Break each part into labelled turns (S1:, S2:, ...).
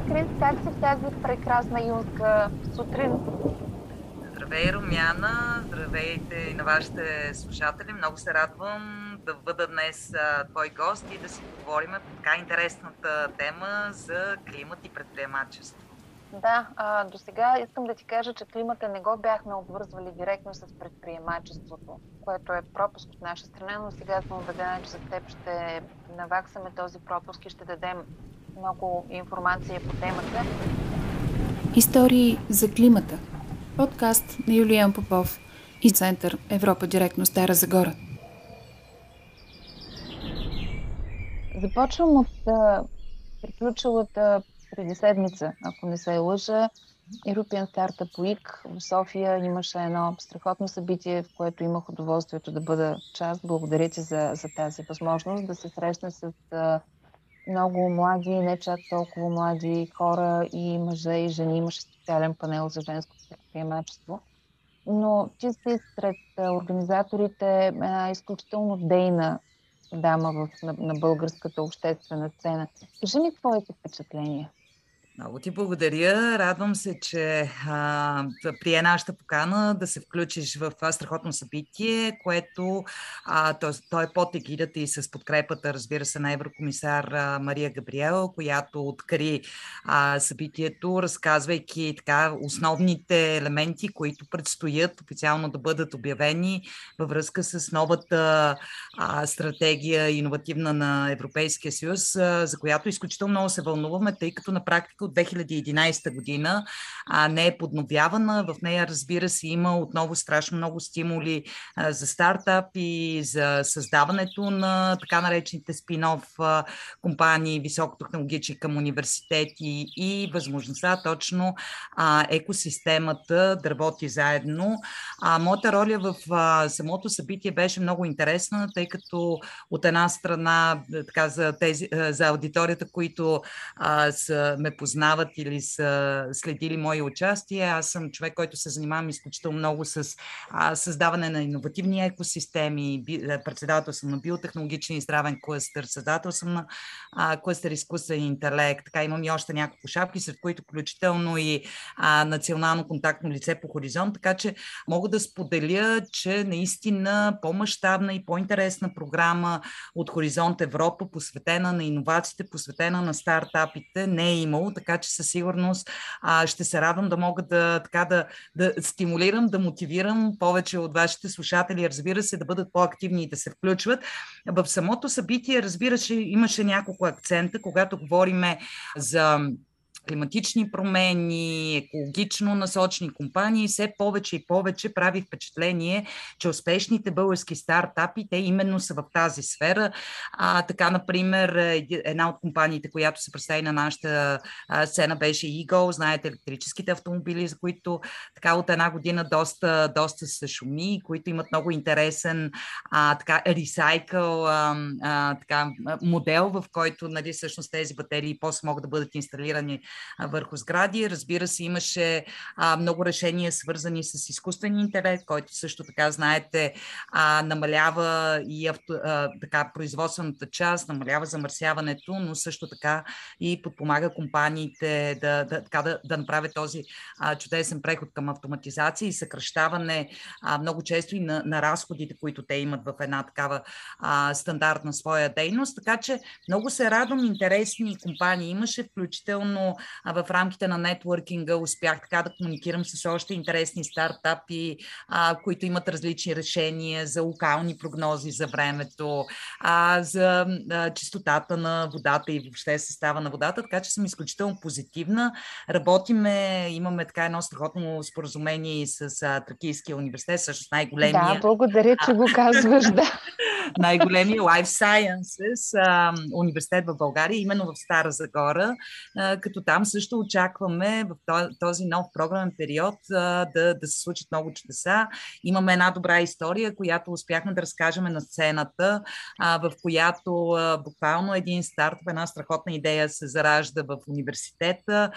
S1: Крис, как си в тази прекрасна юнска сутрин?
S2: Здравей, Румяна! Здравейте и на вашите слушатели! Много се радвам да бъда днес а, твой гост и да си поговорим по така интересната тема за климат и предприемачество.
S1: Да, а, до сега искам да ти кажа, че климата не го бяхме обвързвали директно с предприемачеството, което е пропуск от наша страна, но сега съм убедена, че за теб ще наваксаме този пропуск и ще дадем много информация по темата.
S3: Истории за климата. Подкаст на Юлиан Попов и Център Европа директно Стара Загора.
S1: Започвам от приключилата преди седмица, ако не се лъжа, European Startup Week в София имаше едно страхотно събитие, в което имах удоволствието да бъда част. Благодаря ти за, за тази възможност да се срещна с а, много млади, не чак толкова млади хора и мъже и жени. Имаше специален панел за женско предприемачество. Но ти си сред организаторите една изключително дейна дама в, на, на българската обществена сцена. Кажи ми твоите впечатления.
S2: Много ти благодаря. Радвам се, че а, прие нашата покана да се включиш в това страхотно събитие, което а, то, то е под егидата и с подкрепата, разбира се, на еврокомисар а, Мария Габриел, която откри а, събитието, разказвайки така основните елементи, които предстоят официално да бъдат обявени във връзка с новата а, стратегия иновативна на Европейския съюз, а, за която изключително много се вълнуваме, тъй като на практика от 2011 година а, не е подновявана. В нея, разбира се, има отново страшно много стимули за стартап и за създаването на така наречените спин-оф а, компании, високотехнологични към университети и възможността точно екосистемата да работи заедно. А, моята роля в самото събитие беше много интересна, тъй като от една страна така, за, тези, за аудиторията, които а, са ме познали, познават или са следили мои участия. Аз съм човек, който се занимавам изключително много с а, създаване на иновативни екосистеми, би, председател съм на биотехнологичен и здравен клъстър, създател съм на а, клъстър изкуствен интелект. Така имам и още няколко шапки, сред които включително и а, национално контактно лице по хоризонт, така че мога да споделя, че наистина по-масштабна и по-интересна програма от Хоризонт Европа, посветена на иновациите, посветена на стартапите, не е имало, така че със сигурност а, ще се радвам да мога да, така, да, да стимулирам, да мотивирам повече от вашите слушатели, разбира се, да бъдат по-активни и да се включват. В самото събитие, разбира се, имаше няколко акцента, когато говориме за климатични промени, екологично насочени компании, все повече и повече прави впечатление, че успешните български стартапи, те именно са в тази сфера. А, така, например, една от компаниите, която се представи на нашата сцена беше Eagle, знаете, електрическите автомобили, за които така от една година доста, доста се шуми, които имат много интересен а, така, ресайкъл а, а, така, модел, в който нали, всъщност тези батерии после могат да бъдат инсталирани върху сгради. Разбира се, имаше много решения, свързани с изкуствен интелект, който също така, знаете, намалява и авто, така, производствената част, намалява замърсяването, но също така и подпомага компаниите да, да, така, да, да направят този чудесен преход към автоматизация и съкръщаване много често и на, на разходите, които те имат в една такава а, стандартна своя дейност. Така че много се радвам, интересни компании имаше, включително в рамките на нетворкинга успях така да комуникирам с още интересни стартапи, а, които имат различни решения за локални прогнози за времето, а, за а, чистотата на водата и въобще състава на водата, така че съм изключително позитивна. Работиме, имаме така едно страхотно споразумение с а, Тракийския университет, също най-големия.
S1: Да, благодаря, че го казваш, да.
S2: Най-големия Life Sciences а, университет в България, именно в Стара Загора, а, като там също очакваме в този нов програмен период да, да се случат много чудеса. Имаме една добра история, която успяхме да разкажем на сцената, в която буквално един старт, една страхотна идея се заражда в университета,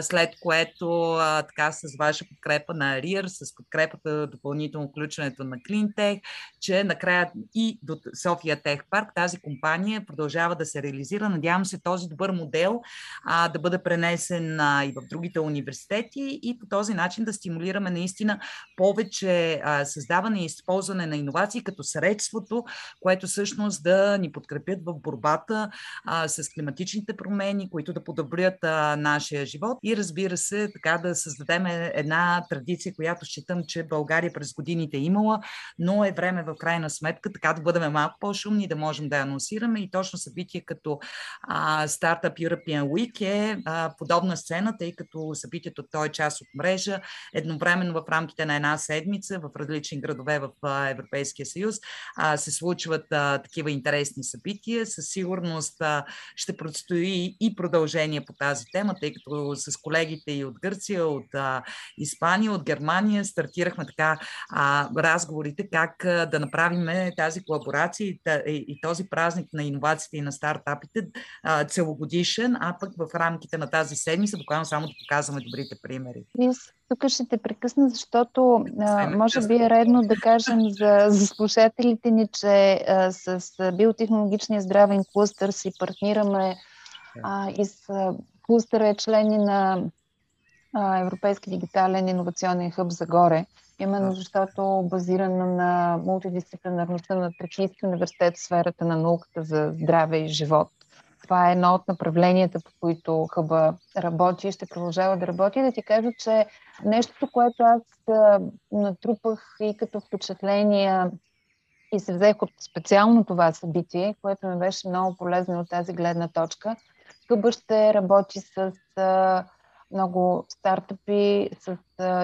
S2: след което така с ваша подкрепа на РИР, с подкрепата допълнително включването на Клинтех, че накрая и до София Тех Парк. Тази компания продължава да се реализира. Надявам се този добър модел а, да бъде пренесен а, и в другите университети и по този начин да стимулираме наистина повече а, създаване и използване на иновации като средството, което всъщност да ни подкрепят в борбата а, с климатичните промени, които да подобрят а, нашия живот и разбира се, така да създадем една традиция, която считам, че България през годините е имала, но е време в крайна сметка така да бъдем малко по-шумни, да можем да анонсираме и точно събитие като а, Startup European Week е а, подобна сцена, тъй като събитието той е част от мрежа, едновременно в рамките на една седмица в различни градове в а, Европейския съюз а, се случват а, такива интересни събития. Със сигурност а, ще предстои и продължение по тази тема, тъй като с колегите и от Гърция, от а, Испания, от Германия стартирахме така а, разговорите как а, да направим тази колаборация и, този празник на иновациите и на стартапите а, целогодишен, а пък в рамките на тази седмица буквално само да показваме добрите примери.
S1: Тук ще те прекъсна, защото а, може би е редно да кажем за, за слушателите ни, че а, с биотехнологичния здравен клъстър си партнираме а, и с клъстъра е члени на а, Европейски дигитален инновационен хъб Загоре, именно защото базиран на мултидисциплинарността на Тракийски университет в сферата на науката за здраве и живот. Това е едно от направленията, по които хъба работи и ще продължава да работи. Да ти кажа, че нещото, което аз натрупах и като впечатления и се взех от специално това събитие, което ми беше много полезно от тази гледна точка, хъба ще работи с много стартъпи с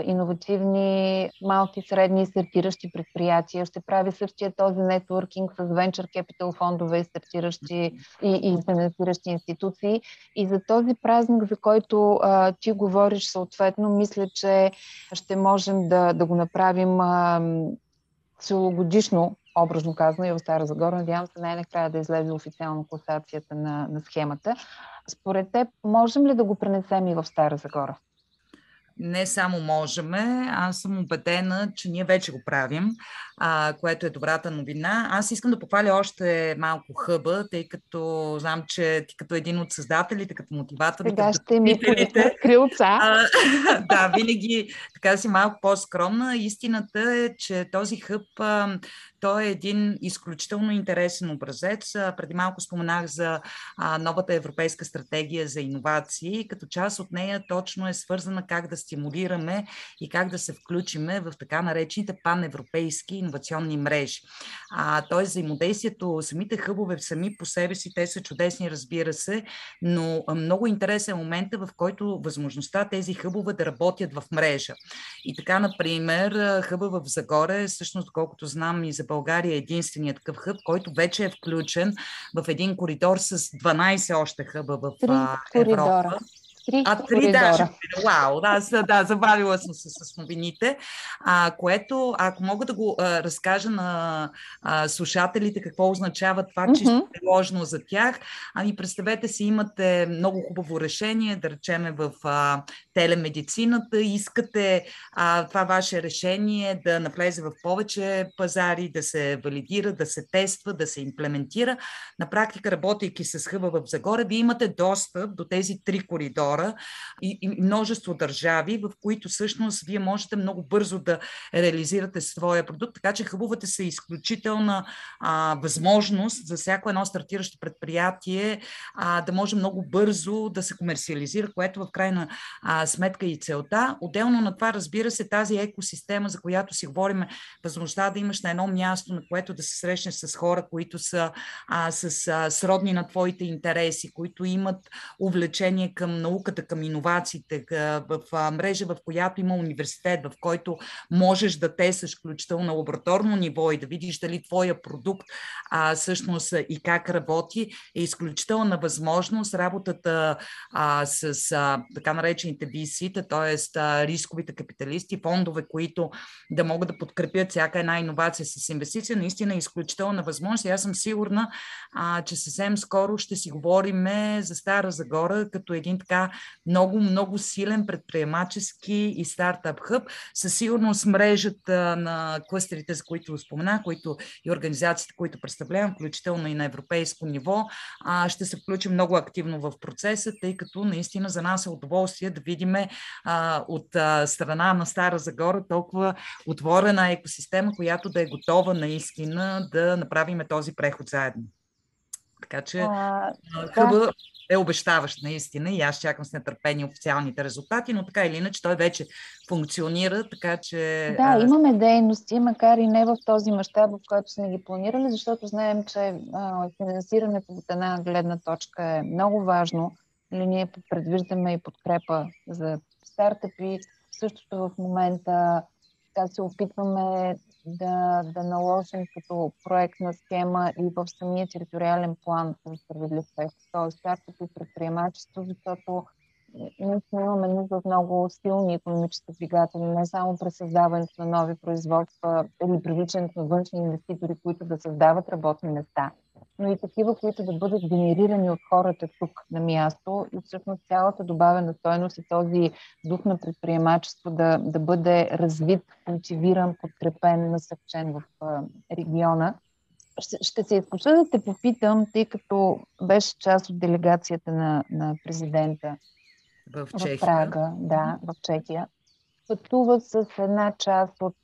S1: иновативни малки, средни стартиращи предприятия. Ще прави същия този нетворкинг с venture capital фондове и стартиращи и, и финансиращи институции. И за този празник, за който а, ти говориш съответно, мисля, че ще можем да, да го направим а, целогодишно образно казано и в Стара Загора. Надявам се най-накрая да излезе официално класацията на, на схемата. Според теб, можем ли да го пренесем и в Стара Загора?
S2: Не само можем, аз съм убедена, че ние вече го правим, а, което е добрата новина. Аз искам да попаля още малко хъба, тъй като знам, че ти като един от създателите, като мотиватор.
S1: Сега ще ми крилца. А,
S2: да, винаги така си малко по-скромна. Истината е, че този хъб а, той е един изключително интересен образец. Преди малко споменах за новата европейска стратегия за иновации. Като част от нея точно е свързана как да стимулираме и как да се включиме в така наречените паневропейски иновационни мрежи. А, т.е. взаимодействието, самите хъбове сами по себе си, те са чудесни, разбира се, но много интересен момент е, в който възможността тези хъбове да работят в мрежа. И така, например, хъба в Загоре, всъщност, колкото знам и за България е единственият такъв хъб, който вече е включен в един коридор с 12 още хъба в Европа.
S1: Три а, три даже.
S2: Вау, да, да, забавила съм се с новините. А, което, ако мога да го а, разкажа на а, слушателите какво означава това, че mm-hmm. е ложно за тях, ами представете си, имате много хубаво решение, да речеме в а, телемедицината, искате а, това ваше решение да навлезе в повече пазари, да се валидира, да се тества, да се имплементира. На практика, работейки с хъба в Загоре, вие имате достъп до тези три коридора и, и множество държави, в които всъщност вие можете много бързо да реализирате своя продукт. Така че хъбовете са изключителна а, възможност за всяко едно стартиращо предприятие а, да може много бързо да се комерциализира, което в крайна а, сметка и целта. Отделно на това, разбира се, тази екосистема, за която си говорим, възможността да имаш на едно място, на което да се срещнеш с хора, които са а, с а, сродни на твоите интереси, които имат увлечение към наука науката, към иновациите, в мрежа, в която има университет, в който можеш да тесаш включително на лабораторно ниво и да видиш дали твоя продукт а, всъщност и как работи, е изключителна възможност работата а, с а, така наречените VC-та, т.е. рисковите капиталисти, фондове, които да могат да подкрепят всяка една иновация с инвестиция, наистина е изключителна възможност. Аз съм сигурна, а, че съвсем скоро ще си говорим за Стара Загора като един така много, много силен предприемачески и стартап хъб. Със сигурност мрежата на клъстерите, за които спомена, които и организациите, които представлявам, включително и на европейско ниво, ще се включим много активно в процеса, тъй като наистина за нас е удоволствие да видим от страна на Стара Загора толкова отворена екосистема, която да е готова наистина да направим този преход заедно. Така че а, хъба да. е обещаващ наистина и аз чакам с нетърпение официалните резултати, но така или иначе той вече функционира, така че...
S1: Да, имаме дейности, макар и не в този мащаб, в който сме ги планирали, защото знаем, че а, финансирането от една гледна точка е много важно. Нали, ние предвиждаме и подкрепа за стартъпи. Същото в момента така се опитваме да, да наложим като проектна схема и в самия териториален план за справедлив преход, т.е. стартъп и предприемачество, защото ние имаме нужда от много силни економически двигатели, не само през създаването на нови производства или привличането на външни инвеститори, които да създават работни места, но и такива, които да бъдат генерирани от хората тук на място и всъщност цялата добавена стойност и този дух на предприемачество да, да бъде развит, култивиран, подкрепен, насъвчен в региона. Ще, ще се изкуша да те попитам, тъй като беше част от делегацията на, на президента
S2: в, Чехия.
S1: в Прага, да, в Чехия. Пътува с една част от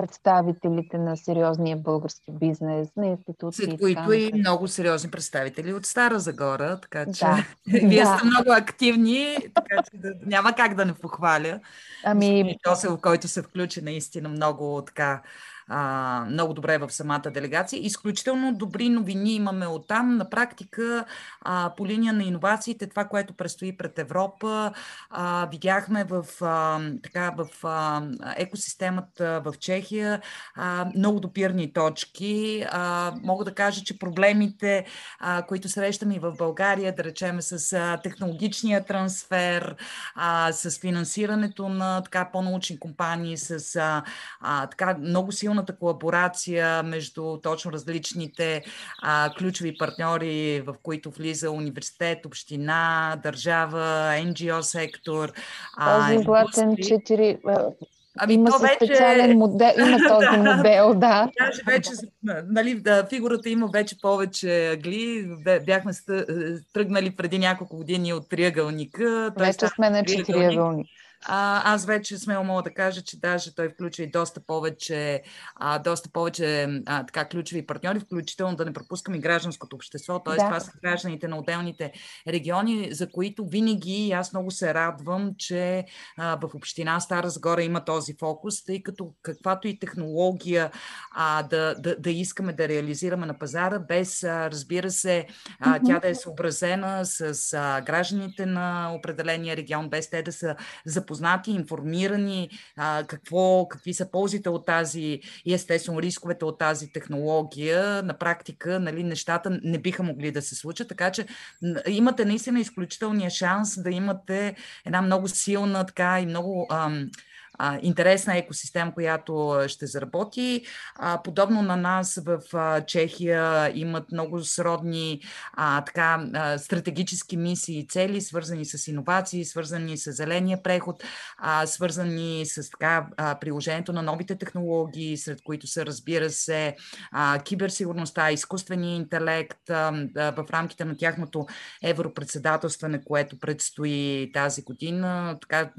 S1: представителите на сериозния български бизнес, на институции.
S2: След които и много сериозни представители от Стара Загора, така че да. вие да. сте много активни, така че да, няма как да не похваля. Ами... Тосел, който се включи наистина много така а, много добре в самата делегация. Изключително добри новини имаме от там. На практика, а, по линия на иновациите, това, което предстои пред Европа, а, видяхме в, а, така, в а, екосистемата в Чехия а, много допирни точки. А, мога да кажа, че проблемите, а, които срещаме и в България, да речем с а, технологичния трансфер, а, с финансирането на така по-научни компании, с а, а, така много силна силната колаборация между точно различните а, ключови партньори, в които влиза университет, община, държава, NGO сектор.
S1: Този златен 4 Ами има то вече... специален модел, има този да, модел, да.
S2: Даже вече, нали, да, фигурата има вече повече агли. Бяхме тръгнали преди няколко години от триъгълника.
S1: Вече сме на четириъгълник.
S2: А, аз вече смело мога да кажа, че даже той включва и доста повече, а, доста повече а, така, ключови партньори, включително да не пропускаме и гражданското общество, т.е. Да. това са гражданите на отделните региони, за които винаги аз много се радвам, че а, в община Стара Загора има този фокус, тъй като каквато и технология а, да, да, да искаме да реализираме на пазара, без, а, разбира се, а, mm-hmm. тя да е съобразена с а, гражданите на определения регион, без те да са запознати запознати, информирани а, какво, какви са ползите от тази и естествено рисковете от тази технология, на практика нали, нещата не биха могли да се случат. Така че имате наистина изключителния шанс да имате една много силна така и много ам, а, интересна екосистема, която ще заработи. А, подобно на нас в а, Чехия имат много сродни а, така, а, стратегически мисии и цели, свързани с иновации, свързани с зеления преход, а, свързани с така, а, приложението на новите технологии, сред които са, разбира се, а, киберсигурността, изкуствения интелект а, в рамките на тяхното европредседателстване, което предстои тази година. Така,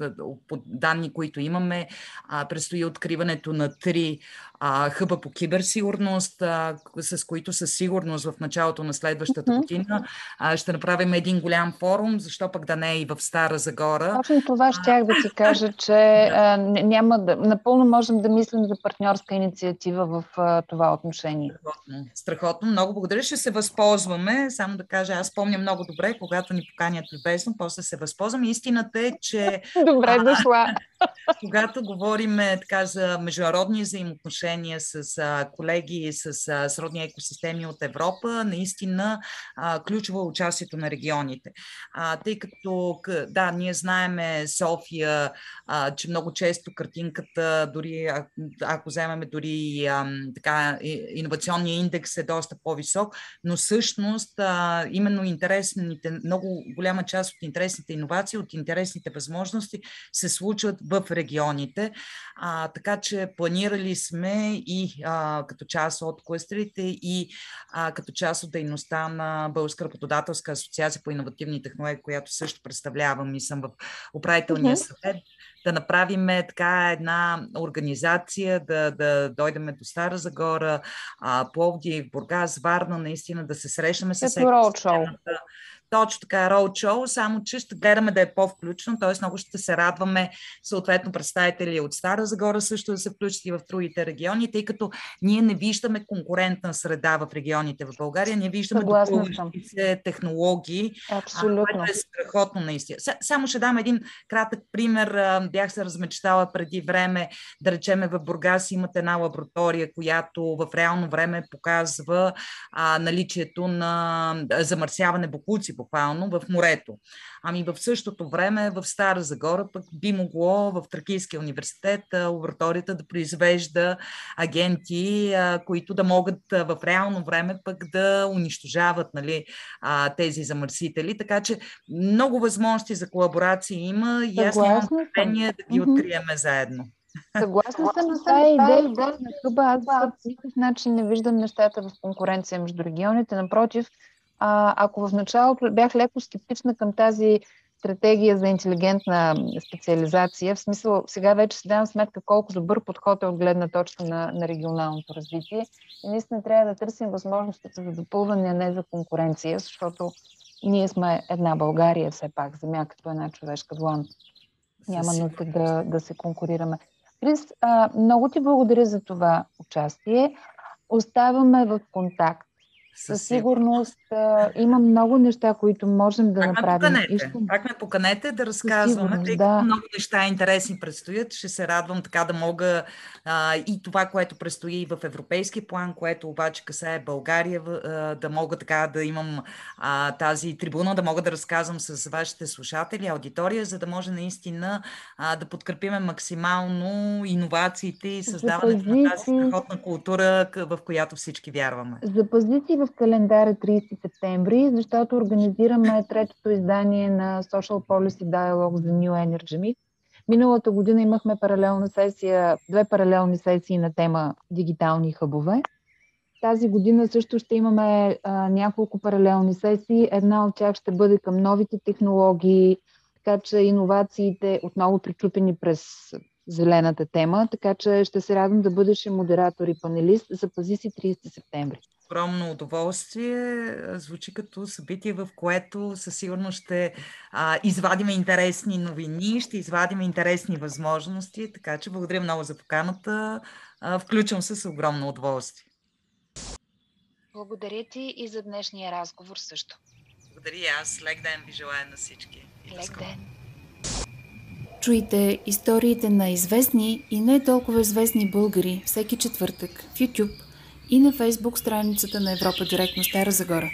S2: по данни, които имаме, имаме. А, предстои откриването на три а, хъба по киберсигурност, а, с които със сигурност в началото на следващата година а, ще направим един голям форум, защо пък да не е и в Стара Загора.
S1: Точно това щях да ти кажа, че а, няма да, напълно можем да мислим за партньорска инициатива в а, това отношение.
S2: Страхотно, страхотно. Много благодаря. Ще се възползваме. Само да кажа, аз помня много добре, когато ни поканят любезно, после се възползвам. Истината е, че...
S1: Добре дошла.
S2: Когато говорим така за международни взаимоотношения с а, колеги и с а, сродни екосистеми от Европа, наистина а, ключово е участието на регионите. А, тъй като, да, ние знаеме София, а, че много често картинката, дори а, ако вземеме дори а, така, иновационния индекс е доста по-висок, но всъщност а, именно интересните, много голяма част от интересните иновации, от интересните възможности се случват в регионите. А, така че планирали сме и а, като част от кластерите и а, като част от дейността на Българска работодателска асоциация по иновативни технологии, която също представлявам и съм в управителния съвет да направим така една организация, да, да дойдем до Стара Загора, Пловдив, Бургас, Варна, наистина да се срещаме с
S1: екосистемата
S2: точно така роуд-шоу, само че ще гледаме да е по-включено, т.е. много ще се радваме съответно представители от Стара Загора също да се включат и в другите региони, тъй като ние не виждаме конкурентна среда в регионите в България, ние виждаме допълващи се технологии,
S1: Абсолютно.
S2: което е страхотно наистина. Само ще дам един кратък пример. Бях се размечтала преди време, да речеме в Бургас имат една лаборатория, която в реално време показва а, наличието на замърсяване бокуци буквално в морето. Ами в същото време в Стара Загора пък би могло в Тракийския университет лабораторията да произвежда агенти, които да могат в реално време пък да унищожават нали, тези замърсители. Така че много възможности за колаборации има и аз нямам търпение да ги откриеме заедно.
S1: Съгласна съм с тази идея на хъба. Аз по никакъв начин не виждам нещата в конкуренция между регионите. Напротив, а, ако в началото бях леко скептична към тази стратегия за интелигентна специализация, в смисъл сега вече си давам сметка колко добър подход е от гледна точка на, на регионалното развитие и наистина трябва да търсим възможностите за допълване, а не за конкуренция, защото ние сме една България все пак, земя като една човешка длан. Няма нужда да, да се конкурираме. Крис, а, много ти благодаря за това участие. Оставаме в контакт. Със сигурност а, има много неща, които можем да
S2: пак
S1: направим.
S2: Ме поканете, Пак ме поканете да разказваме, тъй като да. много неща интересни предстоят. Ще се радвам така да мога а, и това, което предстои в европейски план, което обаче касае България, а, да мога така да имам а, тази трибуна, да мога да разказвам с вашите слушатели, аудитория, за да може наистина а, да подкрепиме максимално иновациите и създаването на тази страхотна култура, в която всички вярваме.
S1: Запази си в календара 30 септември, защото организираме третото издание на Social Policy Dialogue за New Energy Mix. Миналата година имахме паралелна сесия, две паралелни сесии на тема дигитални хъбове. Тази година също ще имаме а, няколко паралелни сесии. Една от тях ще бъде към новите технологии, така че иновациите отново причупени през зелената тема, така че ще се радвам да бъдеш модератор и панелист. Запази си 30 септември
S2: огромно удоволствие. Звучи като събитие, в което със сигурност ще а, извадим интересни новини, ще извадим интересни възможности, така че благодаря много за поканата. А, включвам се с огромно удоволствие.
S1: Благодаря ти и за днешния разговор също.
S2: Благодаря аз. Лек ден ви желая на всички.
S1: Лек ден.
S3: Чуйте историите на известни и не толкова известни българи всеки четвъртък в YouTube – и на фейсбук страницата на Европа директно Стара Загора.